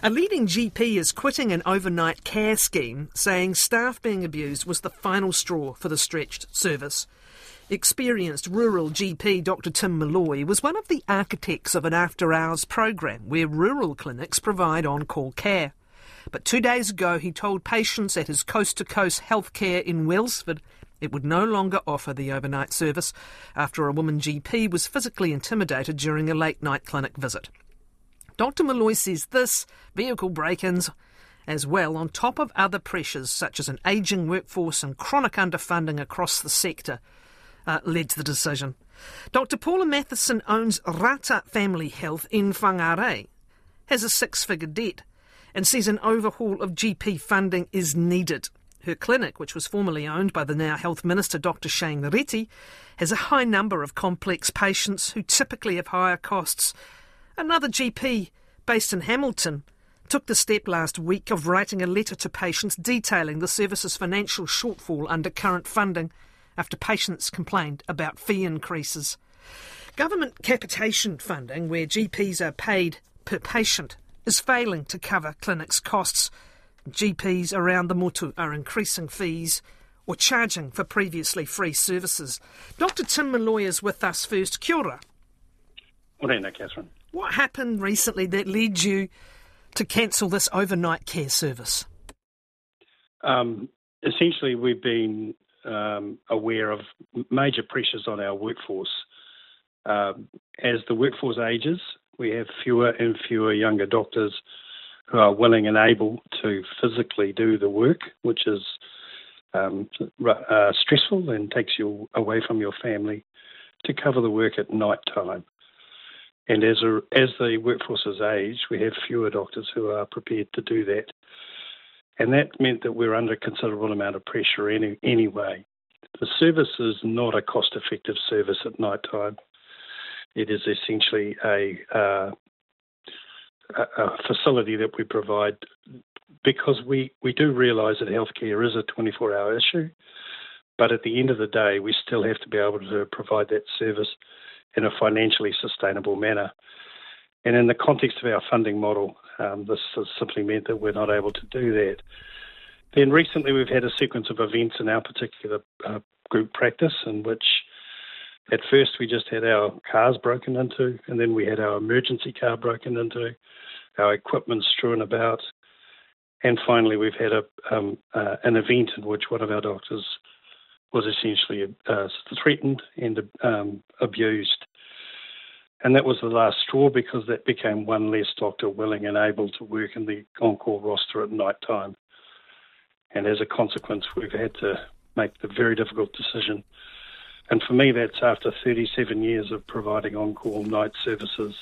A leading GP is quitting an overnight care scheme, saying staff being abused was the final straw for the stretched service. Experienced rural GP Dr. Tim Malloy was one of the architects of an after hours program where rural clinics provide on call care. But two days ago, he told patients at his coast to coast healthcare in Wellsford it would no longer offer the overnight service after a woman GP was physically intimidated during a late night clinic visit. Dr. Malloy says this, vehicle break ins, as well, on top of other pressures such as an ageing workforce and chronic underfunding across the sector, uh, led to the decision. Dr. Paula Mathieson owns Rata Family Health in Whangarei, has a six figure debt, and says an overhaul of GP funding is needed. Her clinic, which was formerly owned by the now Health Minister Dr. Shane Reti, has a high number of complex patients who typically have higher costs Another GP based in Hamilton took the step last week of writing a letter to patients detailing the service's financial shortfall under current funding after patients complained about fee increases. Government capitation funding, where GPs are paid per patient, is failing to cover clinics' costs. GPs around the Motu are increasing fees or charging for previously free services. Dr. Tim Malloy is with us first. Kia ora. Morena, Kathryn. What happened recently that led you to cancel this overnight care service? Um, essentially, we've been um, aware of major pressures on our workforce. Um, as the workforce ages, we have fewer and fewer younger doctors who are willing and able to physically do the work, which is um, uh, stressful and takes you away from your family to cover the work at night time. And as, a, as the workforce has aged, we have fewer doctors who are prepared to do that. And that meant that we're under a considerable amount of pressure any, anyway. The service is not a cost effective service at night time. It is essentially a, uh, a facility that we provide because we, we do realise that healthcare is a 24 hour issue. But at the end of the day, we still have to be able to provide that service in a financially sustainable manner. And in the context of our funding model, um, this has simply meant that we're not able to do that. Then recently, we've had a sequence of events in our particular uh, group practice in which at first we just had our cars broken into, and then we had our emergency car broken into, our equipment strewn about, and finally we've had a um, uh, an event in which one of our doctors was essentially uh, threatened and um, abused. And that was the last straw because that became one less doctor willing and able to work in the on call roster at night time. And as a consequence, we've had to make the very difficult decision. And for me, that's after 37 years of providing on call night services,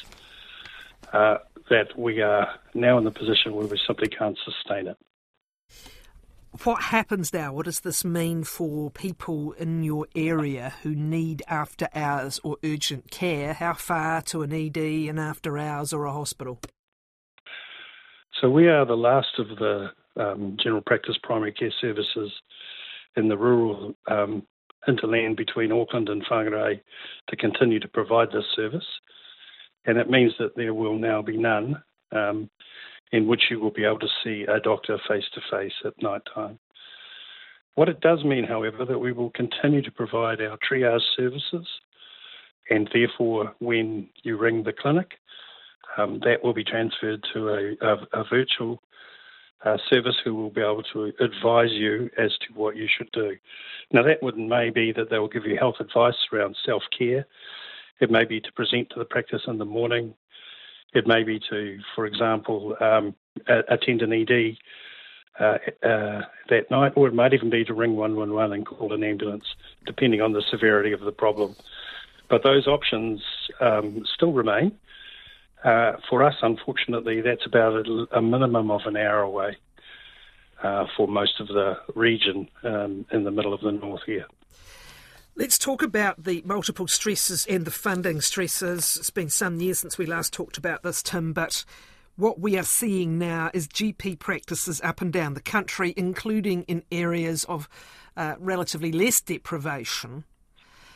uh, that we are now in the position where we simply can't sustain it what happens now? What does this mean for people in your area who need after hours or urgent care? How far to an ED and after hours or a hospital? So, we are the last of the um, general practice primary care services in the rural um, interland between Auckland and Whangarei to continue to provide this service. And it means that there will now be none. Um, in which you will be able to see a doctor face to face at night time. What it does mean, however, that we will continue to provide our triage services, and therefore, when you ring the clinic, um, that will be transferred to a, a, a virtual uh, service who will be able to advise you as to what you should do. Now, that would may be that they will give you health advice around self care. It may be to present to the practice in the morning it may be to, for example, um, attend an ED uh, uh, that night, or it might even be to ring 111 and call an ambulance, depending on the severity of the problem. But those options um, still remain. Uh, for us, unfortunately, that's about a, a minimum of an hour away uh, for most of the region um, in the middle of the north here. Let's talk about the multiple stresses and the funding stresses. It's been some years since we last talked about this, Tim, but what we are seeing now is GP practices up and down the country, including in areas of uh, relatively less deprivation,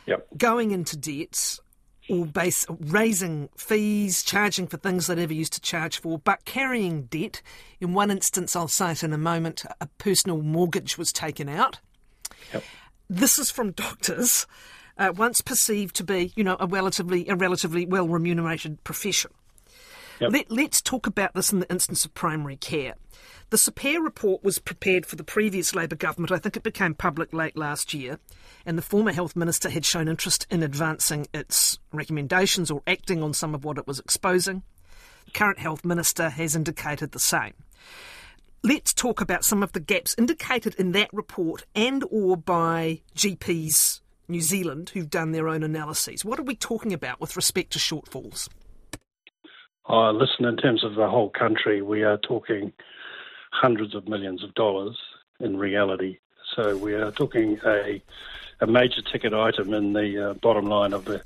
yep. going into debt. or base raising fees, charging for things they never used to charge for, but carrying debt. In one instance, I'll cite in a moment, a personal mortgage was taken out. Yep. This is from doctors, uh, once perceived to be, you know, a relatively a relatively well remunerated profession. Yep. Let, let's talk about this in the instance of primary care. The Sapere report was prepared for the previous Labour government. I think it became public late last year, and the former health minister had shown interest in advancing its recommendations or acting on some of what it was exposing. The current health minister has indicated the same. Let's talk about some of the gaps indicated in that report and or by GPs New Zealand who've done their own analyses. What are we talking about with respect to shortfalls? Uh, listen, in terms of the whole country, we are talking hundreds of millions of dollars in reality. So we are talking a, a major ticket item in the uh, bottom line of the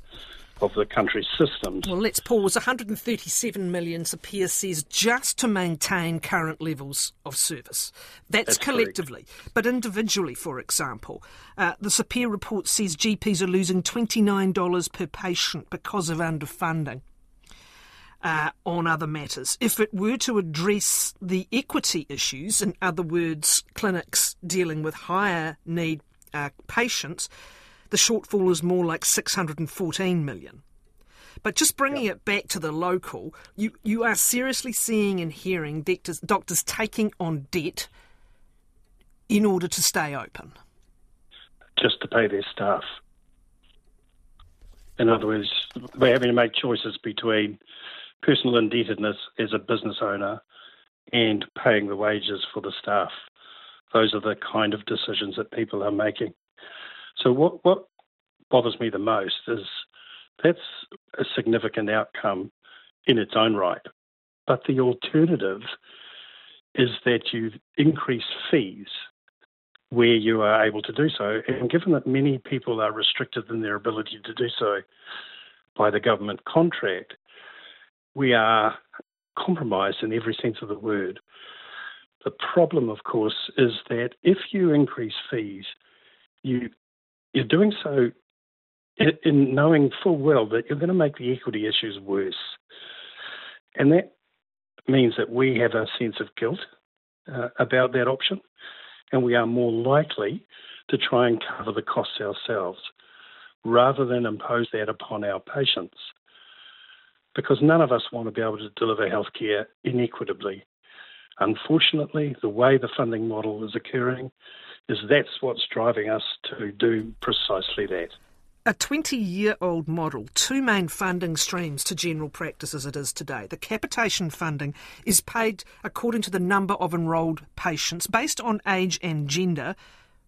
of the country's systems. Well, let's pause. 137 million, Sapere says, just to maintain current levels of service. That's, That's collectively. Correct. But individually, for example, uh, the Sapere report says GPs are losing $29 per patient because of underfunding uh, on other matters. If it were to address the equity issues, in other words, clinics dealing with higher need uh, patients, the shortfall is more like 614 million. But just bringing it back to the local, you, you are seriously seeing and hearing doctors, doctors taking on debt in order to stay open. Just to pay their staff. In other words, we're having to make choices between personal indebtedness as a business owner and paying the wages for the staff. Those are the kind of decisions that people are making. So what what bothers me the most is that's a significant outcome in its own right. But the alternative is that you increase fees where you are able to do so. And given that many people are restricted in their ability to do so by the government contract, we are compromised in every sense of the word. The problem, of course, is that if you increase fees, you you're doing so in, in knowing full well that you're going to make the equity issues worse, and that means that we have a sense of guilt uh, about that option, and we are more likely to try and cover the costs ourselves rather than impose that upon our patients because none of us want to be able to deliver healthcare inequitably. Unfortunately, the way the funding model is occurring is that's what's driving us to do precisely that. A 20 year old model, two main funding streams to general practice as it is today. The capitation funding is paid according to the number of enrolled patients based on age and gender,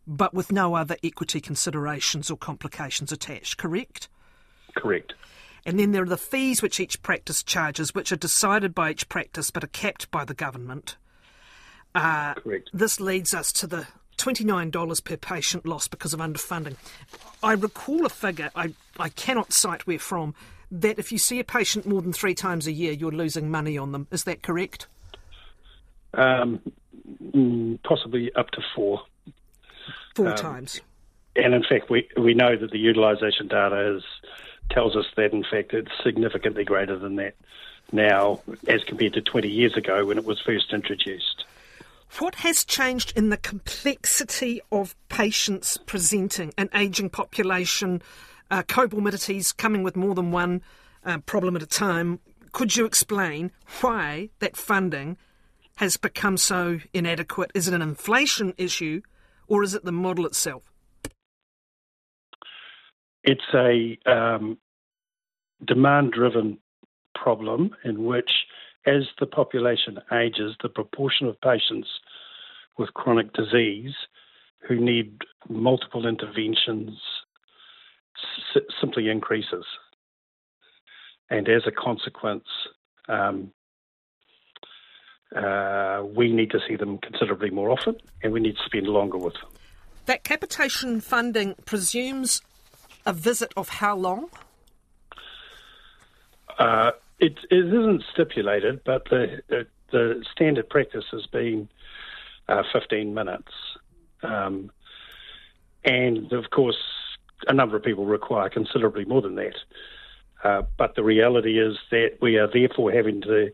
but with no other equity considerations or complications attached, correct? Correct. And then there are the fees which each practice charges, which are decided by each practice but are capped by the government. Uh, Correct. This leads us to the $29 per patient lost because of underfunding. I recall a figure, I, I cannot cite where from, that if you see a patient more than three times a year, you're losing money on them. Is that correct? Um, mm, possibly up to four. Four um, times. And in fact, we, we know that the utilisation data is tells us that, in fact, it's significantly greater than that now as compared to 20 years ago when it was first introduced. What has changed in the complexity of patients presenting an ageing population, uh, comorbidities coming with more than one uh, problem at a time? Could you explain why that funding has become so inadequate? Is it an inflation issue or is it the model itself? It's a um, demand driven problem in which, as the population ages, the proportion of patients with chronic disease who need multiple interventions s- simply increases. And as a consequence, um, uh, we need to see them considerably more often and we need to spend longer with them. That capitation funding presumes a visit of how long? Uh, it, it isn't stipulated, but the, the standard practice has been uh, 15 minutes. Um, and of course, a number of people require considerably more than that. Uh, but the reality is that we are therefore having to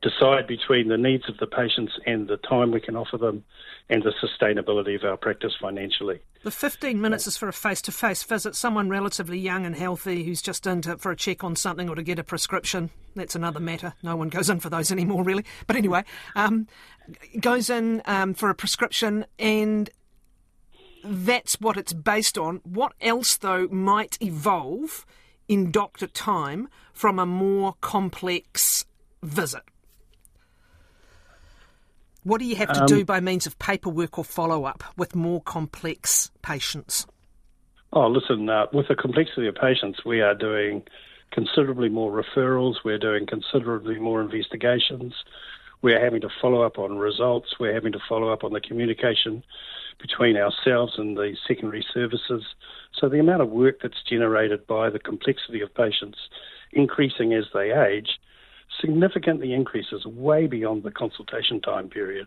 decide between the needs of the patients and the time we can offer them and the sustainability of our practice financially. The 15 minutes is for a face to face visit, someone relatively young and healthy who's just in to, for a check on something or to get a prescription. That's another matter. No one goes in for those anymore, really. But anyway, um, goes in um, for a prescription and that's what it's based on. What else, though, might evolve in doctor time from a more complex visit? What do you have to um, do by means of paperwork or follow up with more complex patients? Oh, listen, uh, with the complexity of patients, we are doing considerably more referrals, we're doing considerably more investigations, we're having to follow up on results, we're having to follow up on the communication between ourselves and the secondary services. So the amount of work that's generated by the complexity of patients increasing as they age significantly increases way beyond the consultation time period.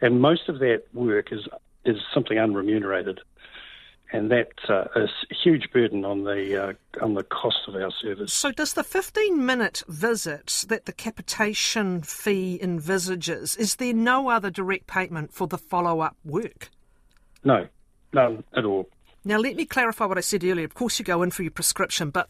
And most of that work is is simply unremunerated, and that's uh, a huge burden on the uh, on the cost of our service. So, does the fifteen minute visit that the capitation fee envisages is there no other direct payment for the follow up work? No, none at all. Now, let me clarify what I said earlier. Of course, you go in for your prescription, but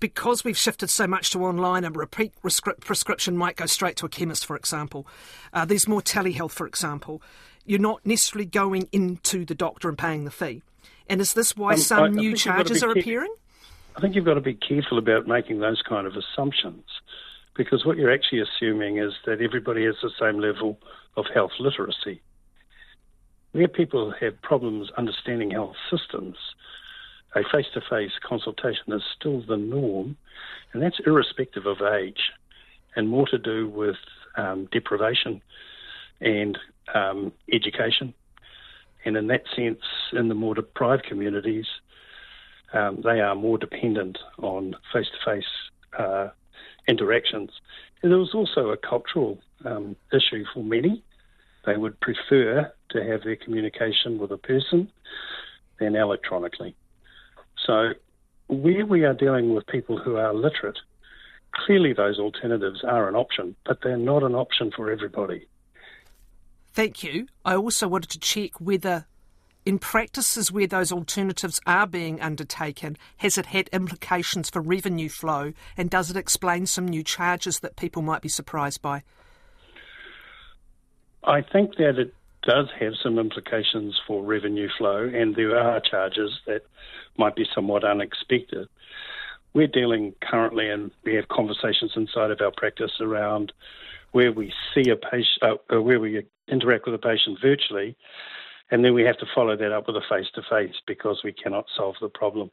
because we've shifted so much to online, a repeat prescription might go straight to a chemist, for example. Uh, there's more telehealth, for example. You're not necessarily going into the doctor and paying the fee. And is this why um, some I, new charges are appearing? I think you've got to be careful about making those kind of assumptions because what you're actually assuming is that everybody has the same level of health literacy where people have problems understanding health systems, a face to face consultation is still the norm, and that's irrespective of age and more to do with um, deprivation and um, education. And in that sense, in the more deprived communities, um, they are more dependent on face to face interactions. And there was also a cultural um, issue for many they would prefer to have their communication with a person than electronically. So, where we are dealing with people who are literate, clearly those alternatives are an option, but they're not an option for everybody. Thank you. I also wanted to check whether, in practices where those alternatives are being undertaken, has it had implications for revenue flow and does it explain some new charges that people might be surprised by? I think that it does have some implications for revenue flow, and there are charges that might be somewhat unexpected. We're dealing currently, and we have conversations inside of our practice around where we see a patient, uh, uh where we interact with a patient virtually, and then we have to follow that up with a face to face because we cannot solve the problem.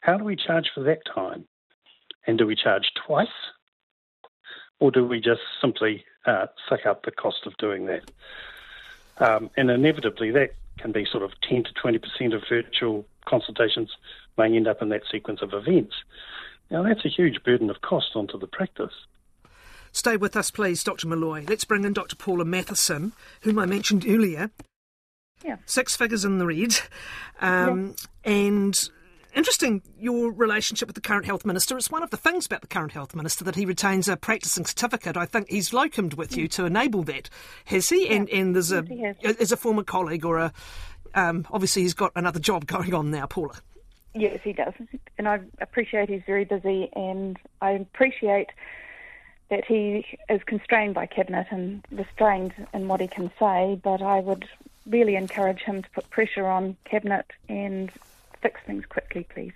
How do we charge for that time? And do we charge twice? Or do we just simply uh, suck up the cost of doing that. Um, and inevitably, that can be sort of 10 to 20% of virtual consultations may end up in that sequence of events. Now, that's a huge burden of cost onto the practice. Stay with us, please, Dr. Malloy. Let's bring in Dr. Paula Mathieson, whom I mentioned earlier. Yeah. Six figures in the red. Um, yeah. And Interesting, your relationship with the current health minister. It's one of the things about the current health minister that he retains a practicing certificate. I think he's locumed with you to enable that, has he? Yeah. And and there's a as a former colleague or a um, obviously he's got another job going on now, Paula. Yes, he does, and I appreciate he's very busy, and I appreciate that he is constrained by cabinet and restrained in what he can say. But I would really encourage him to put pressure on cabinet and fix things quickly, please.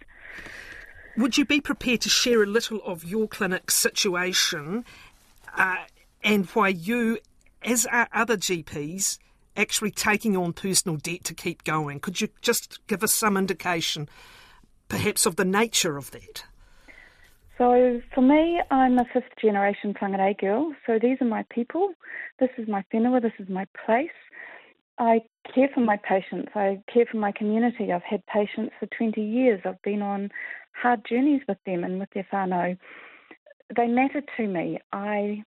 Would you be prepared to share a little of your clinic situation uh, and why you, as are other GPs, actually taking on personal debt to keep going? Could you just give us some indication, perhaps, of the nature of that? So, for me, I'm a fifth generation whangarei girl. So, these are my people. This is my whenua. This is my place. I care for my patients. I care for my community. I've had patients for 20 years. I've been on hard journeys with them and with their whānau. They matter to me. I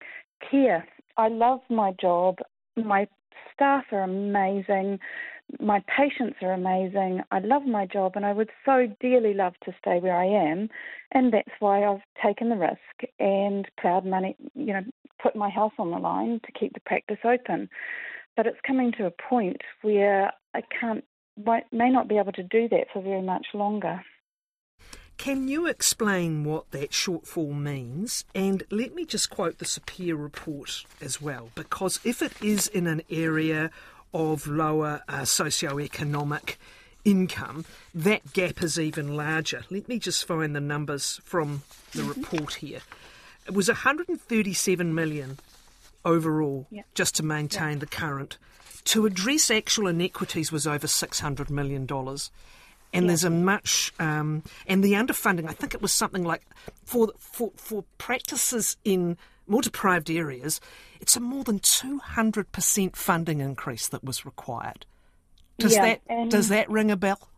care. I love my job. My staff are amazing. my patients are amazing. I love my job and I would so dearly love to stay where I am. And that's why I've taken the risk and plowed money, you know, put my health on the line to keep the practice open. But it's coming to a point where I can't, may not be able to do that for very much longer. Can you explain what that shortfall means? And let me just quote the Sapere report as well, because if it is in an area of lower uh, socioeconomic income, that gap is even larger. Let me just find the numbers from the mm-hmm. report here. It was 137 million overall just to maintain the current. To address actual inequities was over 600 million dollars. And there's a much, um, and the underfunding, I think it was something like for, for, for practices in more deprived areas, it's a more than 200% funding increase that was required. Does yeah, that does that ring a bell?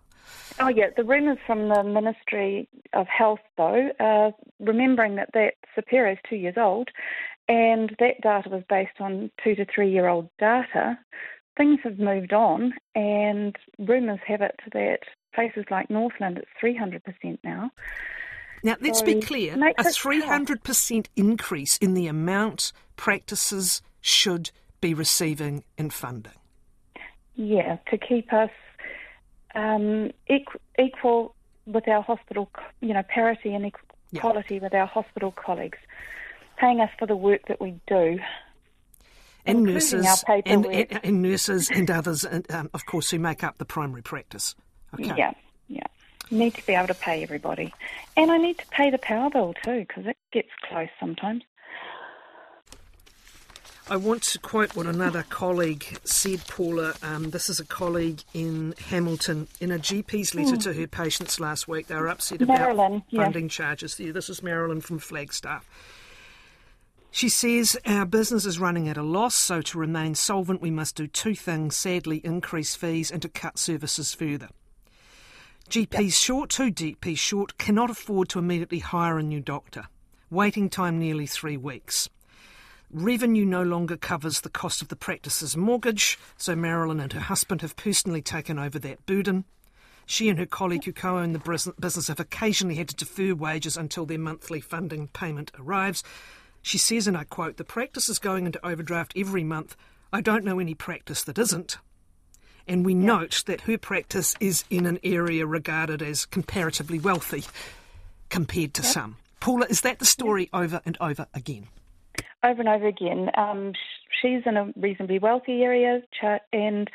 Oh yeah, the rumours from the Ministry of Health though, uh, remembering that that Sapere is two years old, and that data was based on two to three year old data. Things have moved on, and rumours have it that places like Northland, it's 300% now. Now, let's so be clear a 300% increase in the amount practices should be receiving in funding. Yeah, to keep us um, equal, equal, with our hospital, you know, parity and equality yeah. with our hospital colleagues, paying us for the work that we do. And nurses, and, and, and, nurses and others, um, of course, who make up the primary practice. Okay. Yeah, yeah. Need to be able to pay everybody. And I need to pay the power bill too, because it gets close sometimes. I want to quote what another colleague said, Paula. Um, this is a colleague in Hamilton. In a GP's letter mm. to her patients last week, they were upset Marilyn, about funding yeah. charges. This is Marilyn from Flagstaff. She says our business is running at a loss, so to remain solvent, we must do two things sadly, increase fees and to cut services further. GPs yep. short, two GPs short, cannot afford to immediately hire a new doctor. Waiting time nearly three weeks. Revenue no longer covers the cost of the practice's mortgage, so Marilyn and her husband have personally taken over that burden. She and her colleague who co own the business have occasionally had to defer wages until their monthly funding payment arrives. She says, and I quote, The practice is going into overdraft every month. I don't know any practice that isn't and we yeah. note that her practice is in an area regarded as comparatively wealthy compared to yeah. some. Paula, is that the story over and over again? Over and over again. Um, she's in a reasonably wealthy area and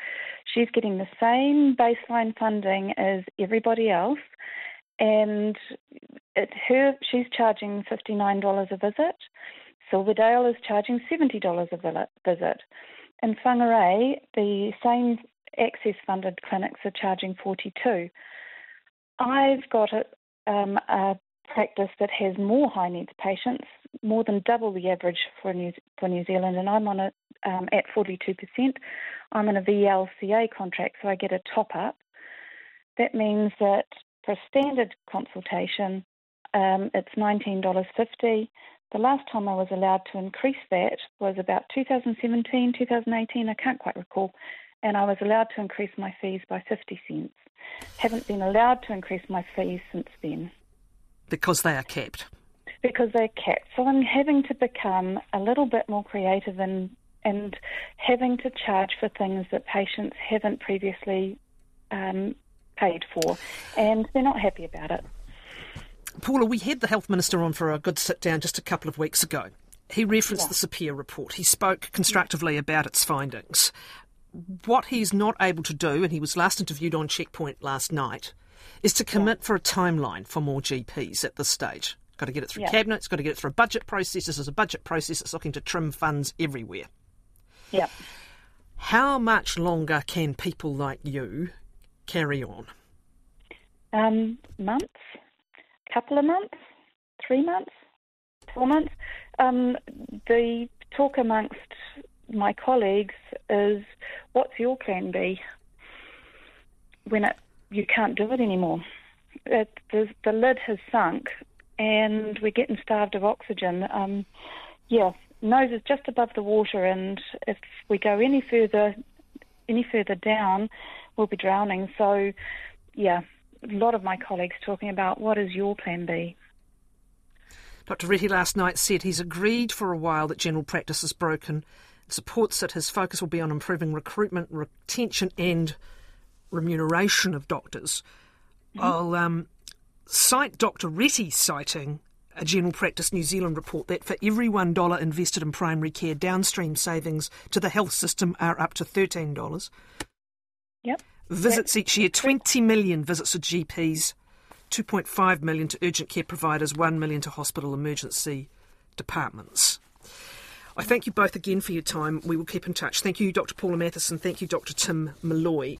she's getting the same baseline funding as everybody else. And it, her, she's charging $59 a visit. Silverdale is charging $70 a visit. In Whangarei, the same access funded clinics are charging 42. I've got a, um, a practice that has more high needs patients, more than double the average for New, for New Zealand, and I'm on a um, at 42%. I'm in a VLCA contract, so I get a top up. That means that for a standard consultation, um, it's $19.50. The last time I was allowed to increase that was about 2017, 2018, I can't quite recall and I was allowed to increase my fees by 50 cents. Haven't been allowed to increase my fees since then. Because they are kept? Because they're kept. So I'm having to become a little bit more creative and, and having to charge for things that patients haven't previously um, paid for, and they're not happy about it. Paula, we had the Health Minister on for a good sit down just a couple of weeks ago. He referenced yeah. the Sapere report. He spoke constructively about its findings what he's not able to do, and he was last interviewed on Checkpoint last night, is to commit yeah. for a timeline for more GPs at this stage. Got to get it through yeah. cabinet. It's got to get it through a budget process. This is a budget process that's looking to trim funds everywhere. Yeah. How much longer can people like you carry on? Um, months, couple of months, three months, four months. Um, the talk amongst my colleagues is what's your plan B when it, you can't do it anymore? It, the, the lid has sunk and we're getting starved of oxygen. Um, yeah, nose is just above the water, and if we go any further, any further down, we'll be drowning. So, yeah, a lot of my colleagues talking about what is your plan B. Dr. Reti last night said he's agreed for a while that general practice is broken, supports that his focus will be on improving recruitment, retention, and remuneration of doctors. Mm-hmm. I'll um, cite Dr. Reti citing a General Practice New Zealand report that for every $1 invested in primary care, downstream savings to the health system are up to $13. Visits each year, 20 million visits to GPs, 2.5 million to urgent care providers, 1 million to hospital emergency departments. I thank you both again for your time. We will keep in touch. Thank you, Dr. Paula Mathieson. Thank you, Dr. Tim Malloy.